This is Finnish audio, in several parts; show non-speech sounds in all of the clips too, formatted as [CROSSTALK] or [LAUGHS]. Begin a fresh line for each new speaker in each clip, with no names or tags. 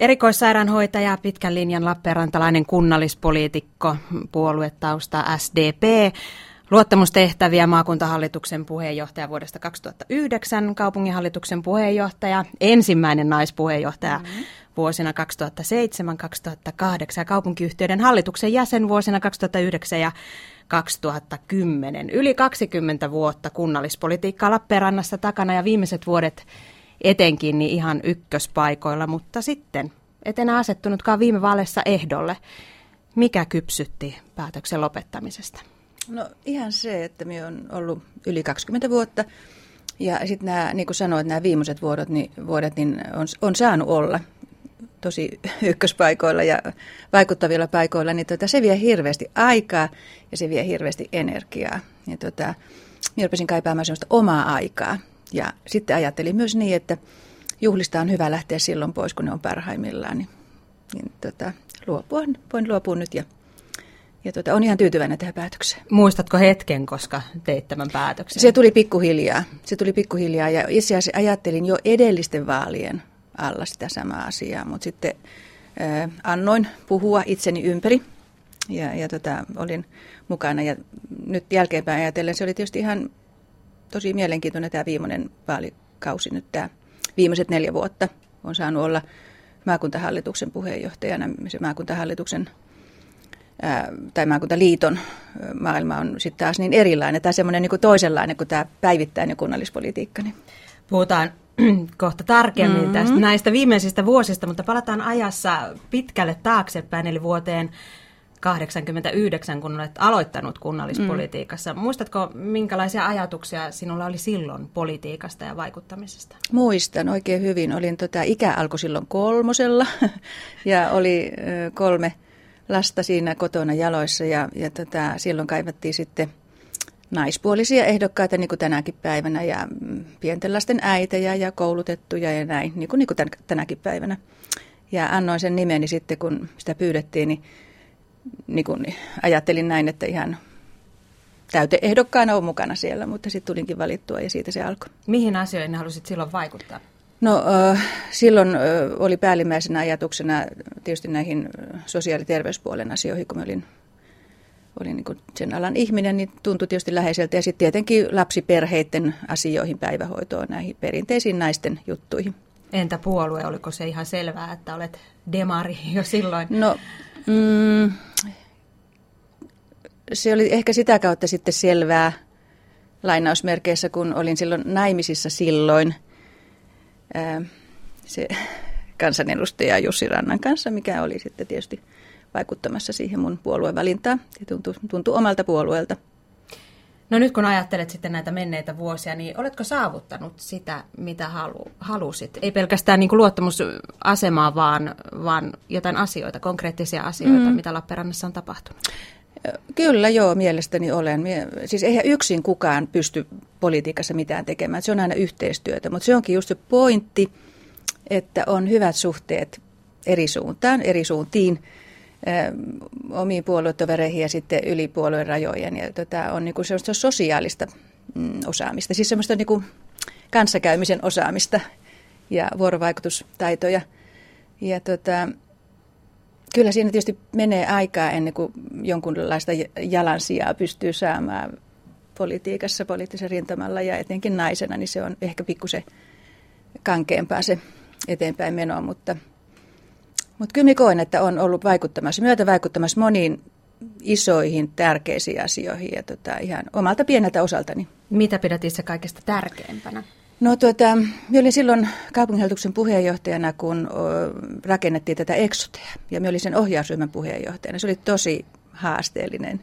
Erikoissairaanhoitaja, pitkän linjan Lappeenrantalainen kunnallispoliitikko, puoluetausta SDP, luottamustehtäviä maakuntahallituksen puheenjohtaja vuodesta 2009, kaupunginhallituksen puheenjohtaja, ensimmäinen naispuheenjohtaja mm-hmm. vuosina 2007-2008 ja kaupunkiyhtiöiden hallituksen jäsen vuosina 2009 ja 2010. Yli 20 vuotta kunnallispolitiikkaa Lappeenrannassa takana ja viimeiset vuodet etenkin niin ihan ykköspaikoilla, mutta sitten et enää asettunutkaan viime vaaleissa ehdolle. Mikä kypsytti päätöksen lopettamisesta?
No ihan se, että minä olen ollut yli 20 vuotta ja sitten nämä, niin kuin sanoit, nämä viimeiset vuodet, niin, vuodet, niin on, on saanut olla tosi ykköspaikoilla ja vaikuttavilla paikoilla, niin tota, se vie hirveästi aikaa ja se vie hirveästi energiaa. Ja tota, minä rupesin kaipaamaan sellaista omaa aikaa. Ja sitten ajattelin myös niin, että juhlista on hyvä lähteä silloin pois, kun ne on parhaimmillaan. Niin, niin tota, luopua, voin luopua nyt ja ja tota, on ihan tyytyväinen tähän päätökseen.
Muistatko hetken, koska teit tämän päätöksen?
Se tuli pikkuhiljaa. Se tuli pikkuhiljaa ja itse asiassa ajattelin jo edellisten vaalien alla sitä samaa asiaa, mutta sitten äh, annoin puhua itseni ympäri ja, ja tota, olin mukana. Ja nyt jälkeenpäin ajatellen se oli tietysti ihan tosi mielenkiintoinen tämä viimeinen vaalikausi nyt tämä viimeiset neljä vuotta. on saanut olla maakuntahallituksen puheenjohtajana, se maakuntahallituksen ää, tai maakuntaliiton maailma on sitten taas niin erilainen tai semmoinen niin toisenlainen kuin tämä päivittäinen kunnallispolitiikka. Niin.
Puhutaan [CLEARS THROAT] kohta tarkemmin mm-hmm. tästä, näistä viimeisistä vuosista, mutta palataan ajassa pitkälle taaksepäin, eli vuoteen 89, kun olet aloittanut kunnallispolitiikassa. Mm. Muistatko, minkälaisia ajatuksia sinulla oli silloin politiikasta ja vaikuttamisesta?
Muistan oikein hyvin. Olin tota, ikä alkoi silloin kolmosella [LAUGHS] ja oli kolme lasta siinä kotona jaloissa ja, ja tota, silloin kaivattiin sitten naispuolisia ehdokkaita niin kuin tänäkin päivänä ja mm, pienten lasten äitejä ja koulutettuja ja näin, niin kuin, niin kuin tänäkin päivänä. Ja annoin sen nimeni sitten, kun sitä pyydettiin, niin, niin kuin ajattelin näin, että ihan täyteehdokkaana on mukana siellä, mutta sitten tulinkin valittua ja siitä se alkoi.
Mihin asioihin halusit silloin vaikuttaa?
No silloin oli päällimmäisenä ajatuksena tietysti näihin sosiaali- ja terveyspuolen asioihin, kun mä olin, olin niin sen alan ihminen, niin tuntui tietysti läheiseltä. Ja sitten tietenkin lapsiperheiden asioihin, päivähoitoon, näihin perinteisiin naisten juttuihin.
Entä puolue, oliko se ihan selvää, että olet demari jo silloin?
No, mm, se oli ehkä sitä kautta sitten selvää lainausmerkeissä, kun olin silloin naimisissa silloin – se kansanedustaja Jussi Rannan kanssa, mikä oli sitten tietysti vaikuttamassa siihen mun puoluevalintaan. Ja tuntui, tuntui omalta puolueelta.
No nyt kun ajattelet sitten näitä menneitä vuosia, niin oletko saavuttanut sitä, mitä halu, halusit? Ei pelkästään niin kuin luottamusasemaa, vaan, vaan jotain asioita, konkreettisia asioita, mm. mitä Lappeenrannassa on tapahtunut.
Kyllä joo, mielestäni olen. Mie, siis eihän yksin kukaan pysty politiikassa mitään tekemään, se on aina yhteistyötä, mutta se onkin just se pointti, että on hyvät suhteet eri suuntaan, eri suuntiin, omiin puoluetovereihin ja sitten yli puolueen rajojen. Ja tota, on niinku sellaista sosiaalista mm, osaamista, siis semmoista niinku kanssakäymisen osaamista ja vuorovaikutustaitoja. Ja tota, kyllä siinä tietysti menee aikaa ennen kuin jonkunlaista jalansijaa pystyy saamaan politiikassa, poliittisen rintamalla ja etenkin naisena, niin se on ehkä pikkusen kankeampaa se eteenpäin meno, mutta, mutta kyllä koen, että on ollut vaikuttamassa, myötä vaikuttamassa moniin isoihin, tärkeisiin asioihin ja tota, ihan omalta pieneltä osaltani.
Mitä pidät itse kaikesta tärkeimpänä?
No tuota, minä olin silloin kaupunginhallituksen puheenjohtajana, kun rakennettiin tätä Exotea. Ja minä olin sen ohjausryhmän puheenjohtajana. Se oli tosi haasteellinen.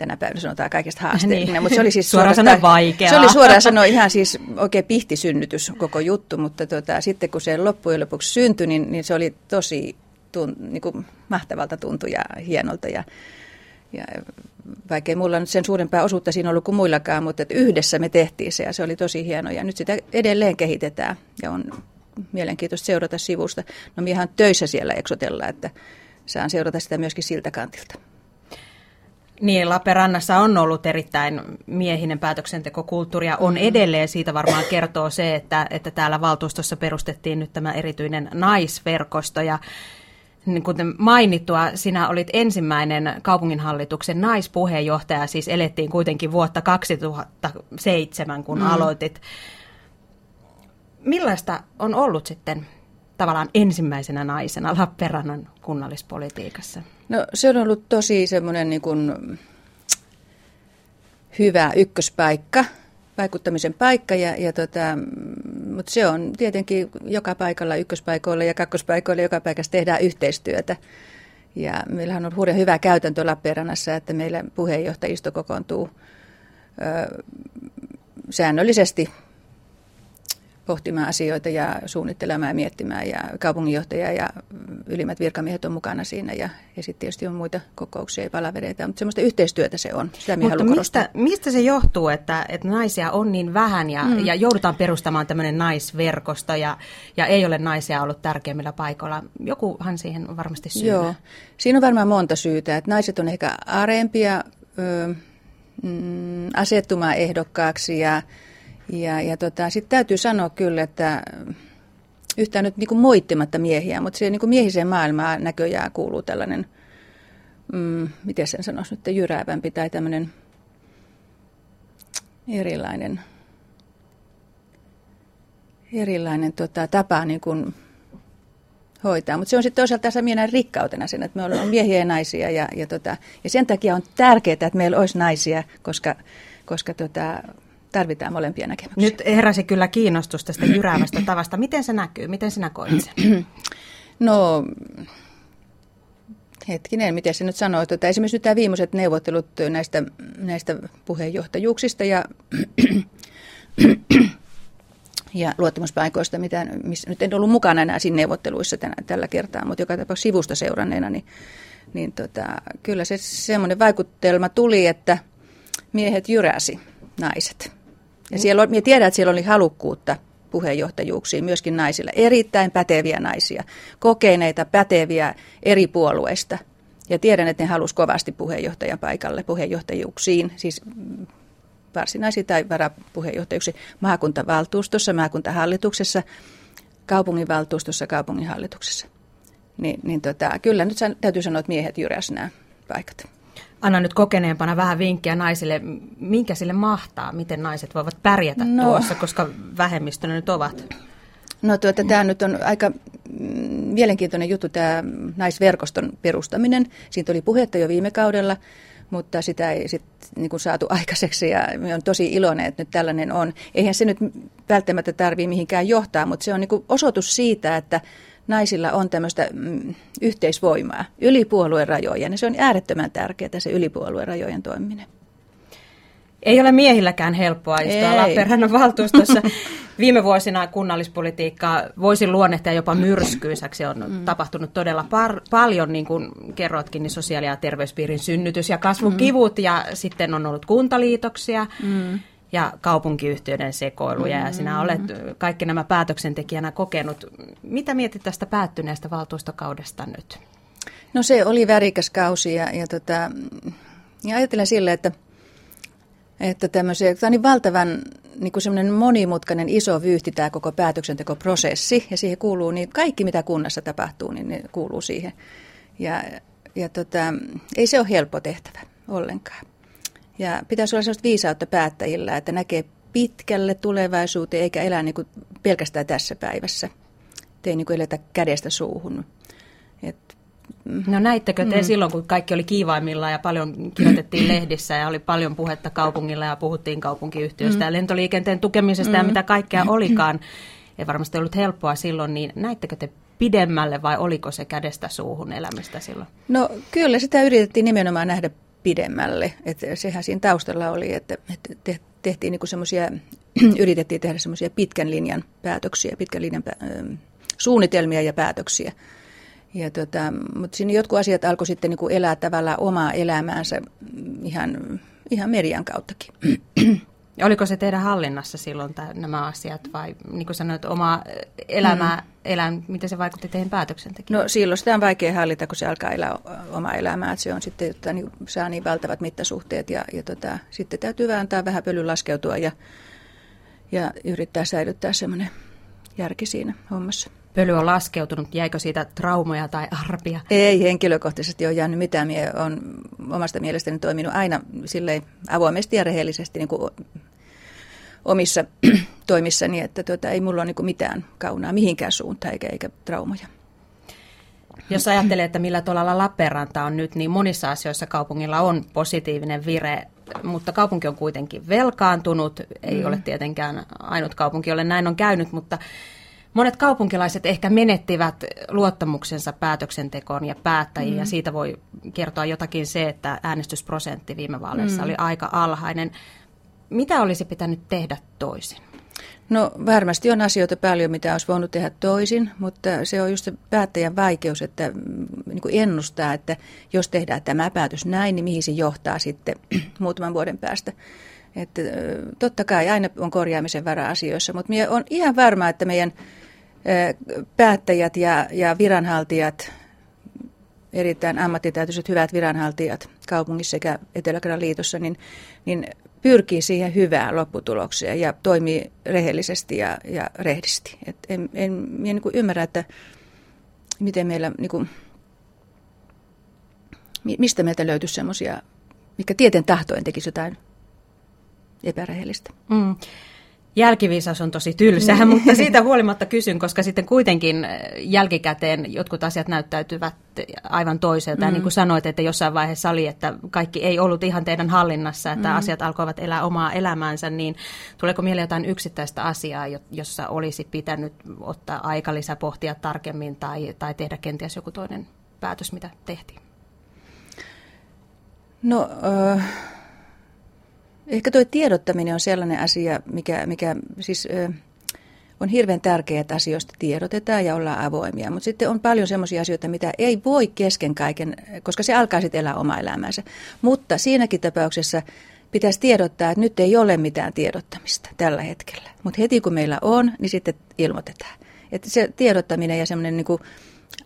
Tänä päivänä sanotaan kaikesta [LAUGHS] haasteellinen, niin. mutta se oli siis
suoraan sanoen vaikea.
Se oli suoraan sanoen ihan siis oikein pihtisynnytys koko juttu, mutta tuota, sitten kun se loppujen lopuksi syntyi, niin, niin se oli tosi tun, niin kuin mahtavalta tuntui ja hienolta. Ja, ja vaikkei mulla nyt sen suurempaa osuutta siinä ollut kuin muillakaan, mutta että yhdessä me tehtiin se ja se oli tosi hieno. Ja nyt sitä edelleen kehitetään ja on mielenkiintoista seurata sivusta. No minä töissä siellä Exotella, että saan seurata sitä myöskin siltä kantilta.
Niin, Lappeenrannassa on ollut erittäin miehinen päätöksentekokulttuuri ja on mm. edelleen. Siitä varmaan kertoo se, että, että täällä valtuustossa perustettiin nyt tämä erityinen naisverkosto ja niin kuten mainittua, sinä olit ensimmäinen kaupunginhallituksen naispuheenjohtaja, siis elettiin kuitenkin vuotta 2007, kun mm. aloitit. Millaista on ollut sitten tavallaan ensimmäisenä naisena Lappeenrannan kunnallispolitiikassa?
No se on ollut tosi semmoinen niin kuin hyvä ykköspaikka, vaikuttamisen paikka, ja, ja tota, mutta se on tietenkin joka paikalla ykköspaikoilla ja kakkospaikoilla joka paikassa tehdään yhteistyötä. Ja meillähän on hurja hyvä käytäntö Lappeenrannassa, että meillä puheenjohtajisto kokoontuu ö, säännöllisesti pohtimaan asioita ja suunnittelemaan ja miettimään. Ja kaupunginjohtaja ja ylimmät virkamiehet on mukana siinä ja, ja sitten tietysti on muita kokouksia ja palavereita. Mutta semmoista yhteistyötä se on. Sitä
Mutta mistä, mistä se johtuu, että, että naisia on niin vähän ja, mm. ja joudutaan perustamaan tämmöinen naisverkosto ja, ja ei ole naisia ollut tärkeimmillä paikoilla? Jokuhan siihen on varmasti syy.
Joo, siinä on varmaan monta syytä. Että naiset on ehkä arempia ö, mm, asettumaan ehdokkaaksi ja ja, ja tota, sitten täytyy sanoa kyllä, että yhtään nyt niin moittimatta miehiä, mutta siihen niin miehiseen maailmaan näköjään kuuluu tällainen, mm, miten sen sanoisi nyt, jyräävämpi tai tämmöinen erilainen, erilainen tota, tapa niin kuin hoitaa. Mutta se on sitten toisaalta tässä meidän rikkautena sen, että me ollaan miehiä ja naisia. Ja, ja, tota, ja sen takia on tärkeää, että meillä olisi naisia, koska, koska tota, tarvitaan molempia näkemyksiä.
Nyt heräsi kyllä kiinnostus tästä jyräävästä tavasta. Miten se näkyy? Miten sinä koit sen? [CLEARS THROAT]
No, hetkinen, miten se nyt sanoo. Tuota, esimerkiksi nyt tämä viimeiset neuvottelut näistä, näistä puheenjohtajuuksista ja, [CLEARS THROAT] ja luottamuspaikoista, mitä, missä, nyt en ollut mukana enää siinä neuvotteluissa tänä, tällä kertaa, mutta joka tapauksessa sivusta seuranneena, niin, niin tota, kyllä se semmoinen vaikutelma tuli, että miehet jyräsi naiset. Ja siellä on, minä tiedän, että siellä oli halukkuutta puheenjohtajuuksiin myöskin naisilla. Erittäin päteviä naisia, kokeneita, päteviä eri puolueista. Ja tiedän, että ne halusivat kovasti puheenjohtajan paikalle, puheenjohtajuuksiin, siis varsinaisiin tai varapuheenjohtajuuksiin maakuntavaltuustossa, maakuntahallituksessa, kaupunginvaltuustossa, kaupunginhallituksessa. Niin, niin tota, kyllä nyt täytyy sanoa, että miehet jyräsivät nämä paikat.
Anna nyt kokeneempana vähän vinkkiä naisille, minkä sille mahtaa, miten naiset voivat pärjätä no. tuossa, koska vähemmistönä nyt ovat.
No tuota, tämä nyt on aika mm, mielenkiintoinen juttu, tämä naisverkoston perustaminen. Siitä oli puhetta jo viime kaudella, mutta sitä ei sit, niin kuin saatu [LAUGHS] aikaiseksi ja on tosi iloinen, että nyt tällainen on. Eihän se nyt välttämättä tarvitse mihinkään johtaa, mutta se on niin kuin osoitus siitä, että naisilla on tämmöistä mm, yhteisvoimaa yli puolueen rajojen. Ja se on äärettömän tärkeää, se yli puolueen rajojen toimiminen.
Ei ole miehilläkään helppoa istua Lappeenrannan valtuustossa. [LAUGHS] Viime vuosina kunnallispolitiikkaa voisi luonnehtia jopa myrskyisäksi. On mm. tapahtunut todella par- paljon, niin kuin kerroitkin, niin sosiaali- ja terveyspiirin synnytys ja kasvun mm. Ja sitten on ollut kuntaliitoksia. Mm ja kaupunkiyhtiöiden sekoiluja mm-hmm. ja sinä mm. olet kaikki nämä päätöksentekijänä kokenut. Mitä mietit tästä päättyneestä valtuustokaudesta nyt?
No se oli värikäs kausi ja, ja, tota, ja ajattelen sille, että, että tämmöisiä, tämä on niin valtavan niin kuin semmoinen monimutkainen iso vyyhti tämä koko päätöksentekoprosessi ja siihen kuuluu niin kaikki mitä kunnassa tapahtuu, niin ne kuuluu siihen. Ja, ja tota, ei se ole helppo tehtävä ollenkaan. Ja pitäisi olla sellaista viisautta päättäjillä, että näkee pitkälle tulevaisuuteen eikä elää niin kuin pelkästään tässä päivässä. Ei niin kuin eletä kädestä suuhun. Et,
No näittekö te mm. silloin, kun kaikki oli kiivaimmilla ja paljon kirjoitettiin [CLEARS THROAT] lehdissä ja oli paljon puhetta kaupungilla ja puhuttiin kaupunkiyhtiöistä mm. ja lentoliikenteen tukemisesta mm. ja mitä kaikkea [CLEARS THROAT] olikaan. Ei varmasti ollut helppoa silloin, niin näittekö te pidemmälle vai oliko se kädestä suuhun elämistä silloin?
No kyllä sitä yritettiin nimenomaan nähdä pidemmälle. Että sehän siinä taustalla oli, että, että tehtiin niin semmoisia, [CLEARS THROAT] yritettiin tehdä semmoisia pitkän linjan päätöksiä, pitkän linjan pä- suunnitelmia ja päätöksiä. Ja tota, mutta siinä jotkut asiat alkoi sitten niin kuin elää tavallaan omaa elämäänsä ihan, ihan median kauttakin. [CLEARS THROAT]
Ja oliko se teidän hallinnassa silloin nämä asiat vai niin kuin sanoit, omaa elämää mm elää, miten se vaikutti teihin päätöksentekijöihin?
No silloin sitä on vaikea hallita, kun se alkaa elää omaa elämää. Että se on sitten, että niin, saa niin valtavat mittasuhteet ja, ja tota, sitten täytyy antaa vähän pölyn laskeutua ja, ja yrittää säilyttää semmoinen järki siinä hommassa.
Pöly on laskeutunut, jäikö siitä traumoja tai arpia?
Ei henkilökohtaisesti ole jäänyt mitään. Mie on omasta mielestäni toiminut aina silleen avoimesti ja rehellisesti niin kuin omissa [CLEARS THROAT] toimissani, että tuota, ei mulla ole niin mitään kaunaa mihinkään suuntaan eikä, eikä traumoja.
Jos ajattelee, että millä tuolla Lappeenranta on nyt, niin monissa asioissa kaupungilla on positiivinen vire, mutta kaupunki on kuitenkin velkaantunut. Ei mm. ole tietenkään ainut kaupunki, jolle näin on käynyt, mutta monet kaupunkilaiset ehkä menettivät luottamuksensa päätöksentekoon ja päättäjiin, mm. ja siitä voi kertoa jotakin se, että äänestysprosentti viime vaaleissa mm. oli aika alhainen. Mitä olisi pitänyt tehdä toisin?
No varmasti on asioita paljon, mitä olisi voinut tehdä toisin, mutta se on just se päättäjän vaikeus, että mm, niin kuin ennustaa, että jos tehdään tämä päätös näin, niin mihin se johtaa sitten [CLEARS THROAT] muutaman vuoden päästä. Että, totta kai aina on korjaamisen varaa asioissa, mutta minä on ihan varma, että meidän päättäjät ja, ja viranhaltijat, erittäin ammattitaitoiset hyvät viranhaltijat kaupungissa sekä etelä liitossa, niin, niin pyrkii siihen hyvään lopputulokseen ja toimii rehellisesti ja, ja rehdisti. Et en, en, en niin kuin ymmärrä, että miten meillä, niin kuin, mistä meiltä löytyisi semmoisia, mikä tieten tahtoen tekisi jotain epärehellistä. Mm.
Jälkiviisaus on tosi tylsää, mm. mutta siitä huolimatta kysyn, koska sitten kuitenkin äh, jälkikäteen jotkut asiat näyttäytyvät aivan toiselta. Mm. Ja niin kuin sanoit, että jossain vaiheessa oli, että kaikki ei ollut ihan teidän hallinnassa, että mm. asiat alkoivat elää omaa elämäänsä, niin tuleeko mieleen jotain yksittäistä asiaa, jossa olisi pitänyt ottaa aika lisää pohtia tarkemmin tai, tai tehdä kenties joku toinen päätös, mitä tehtiin?
No... Uh Ehkä tuo tiedottaminen on sellainen asia, mikä, mikä siis on hirveän tärkeää, että asioista tiedotetaan ja ollaan avoimia. Mutta sitten on paljon sellaisia asioita, mitä ei voi kesken kaiken, koska se alkaa sitten elää omaa elämäänsä. Mutta siinäkin tapauksessa pitäisi tiedottaa, että nyt ei ole mitään tiedottamista tällä hetkellä. Mutta heti kun meillä on, niin sitten ilmoitetaan. Että se tiedottaminen ja semmoinen niin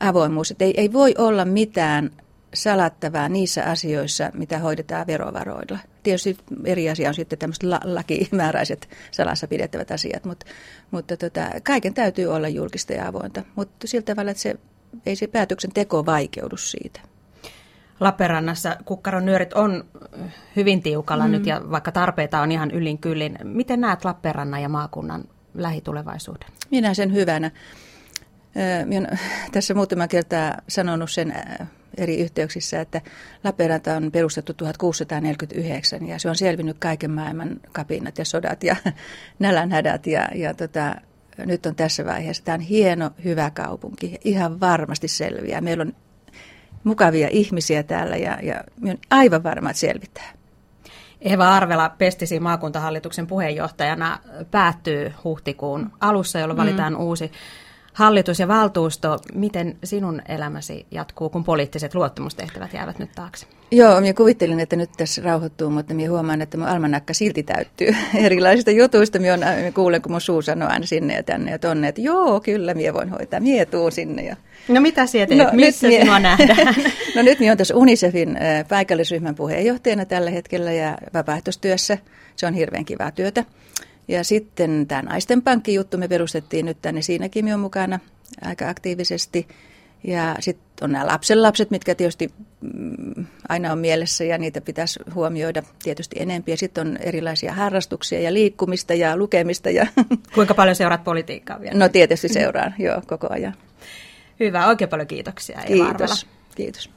avoimuus, että ei, ei voi olla mitään salattavaa niissä asioissa, mitä hoidetaan verovaroilla. Tietysti eri asia on sitten tämmöiset la- lakimääräiset salassa pidettävät asiat, mutta, mutta tota, kaiken täytyy olla julkista ja avointa, mutta sillä tavalla, että se, ei se päätöksenteko vaikeudu siitä.
Lappeenrannassa kukkaron nyörit on hyvin tiukalla mm. nyt ja vaikka tarpeita on ihan yllin kyllin. Miten näet Lappeenrannan ja maakunnan lähitulevaisuuden?
Minä sen hyvänä. Minä olen tässä muutama kertaa sanonut sen eri yhteyksissä, että Lappeenranta on perustettu 1649 ja se on selvinnyt kaiken maailman kapinat ja sodat ja [LAUGHS] nälänhädät ja, ja tota, nyt on tässä vaiheessa. Tämä on hieno, hyvä kaupunki. Ihan varmasti selviää. Meillä on mukavia ihmisiä täällä ja, ja on aivan varma, että selvitään.
Eva Arvela Pestisi maakuntahallituksen puheenjohtajana päättyy huhtikuun alussa, jolloin valitaan mm. uusi hallitus ja valtuusto, miten sinun elämäsi jatkuu, kun poliittiset luottamustehtävät jäävät nyt taakse?
Joo, minä kuvittelin, että nyt tässä rauhoittuu, mutta minä huomaan, että mun almanakka silti täyttyy [LAUGHS] erilaisista jutuista. Minä, on, minä kuulen, kun mun suu sanoo aina sinne ja tänne ja tonne, että joo, kyllä, minä voin hoitaa, minä tuun sinne. Ja...
No mitä sinä teet, no, missä mie... sinua nähdään? [LAUGHS]
no nyt minä olen tässä UNICEFin paikallisryhmän puheenjohtajana tällä hetkellä ja vapaaehtoistyössä. Se on hirveän kivaa työtä. Ja sitten tämä naisten pankkijuttu me perustettiin nyt tänne, siinäkin on mukana aika aktiivisesti. Ja sitten on nämä lapsenlapset, mitkä tietysti mm, aina on mielessä ja niitä pitäisi huomioida tietysti enempi. Ja sitten on erilaisia harrastuksia ja liikkumista ja lukemista. Ja [LAUGHS]
Kuinka paljon seuraat politiikkaa vielä?
No tietysti seuraan, joo, koko ajan.
Hyvä, oikein paljon kiitoksia
Eva Kiitos, Arvela. kiitos.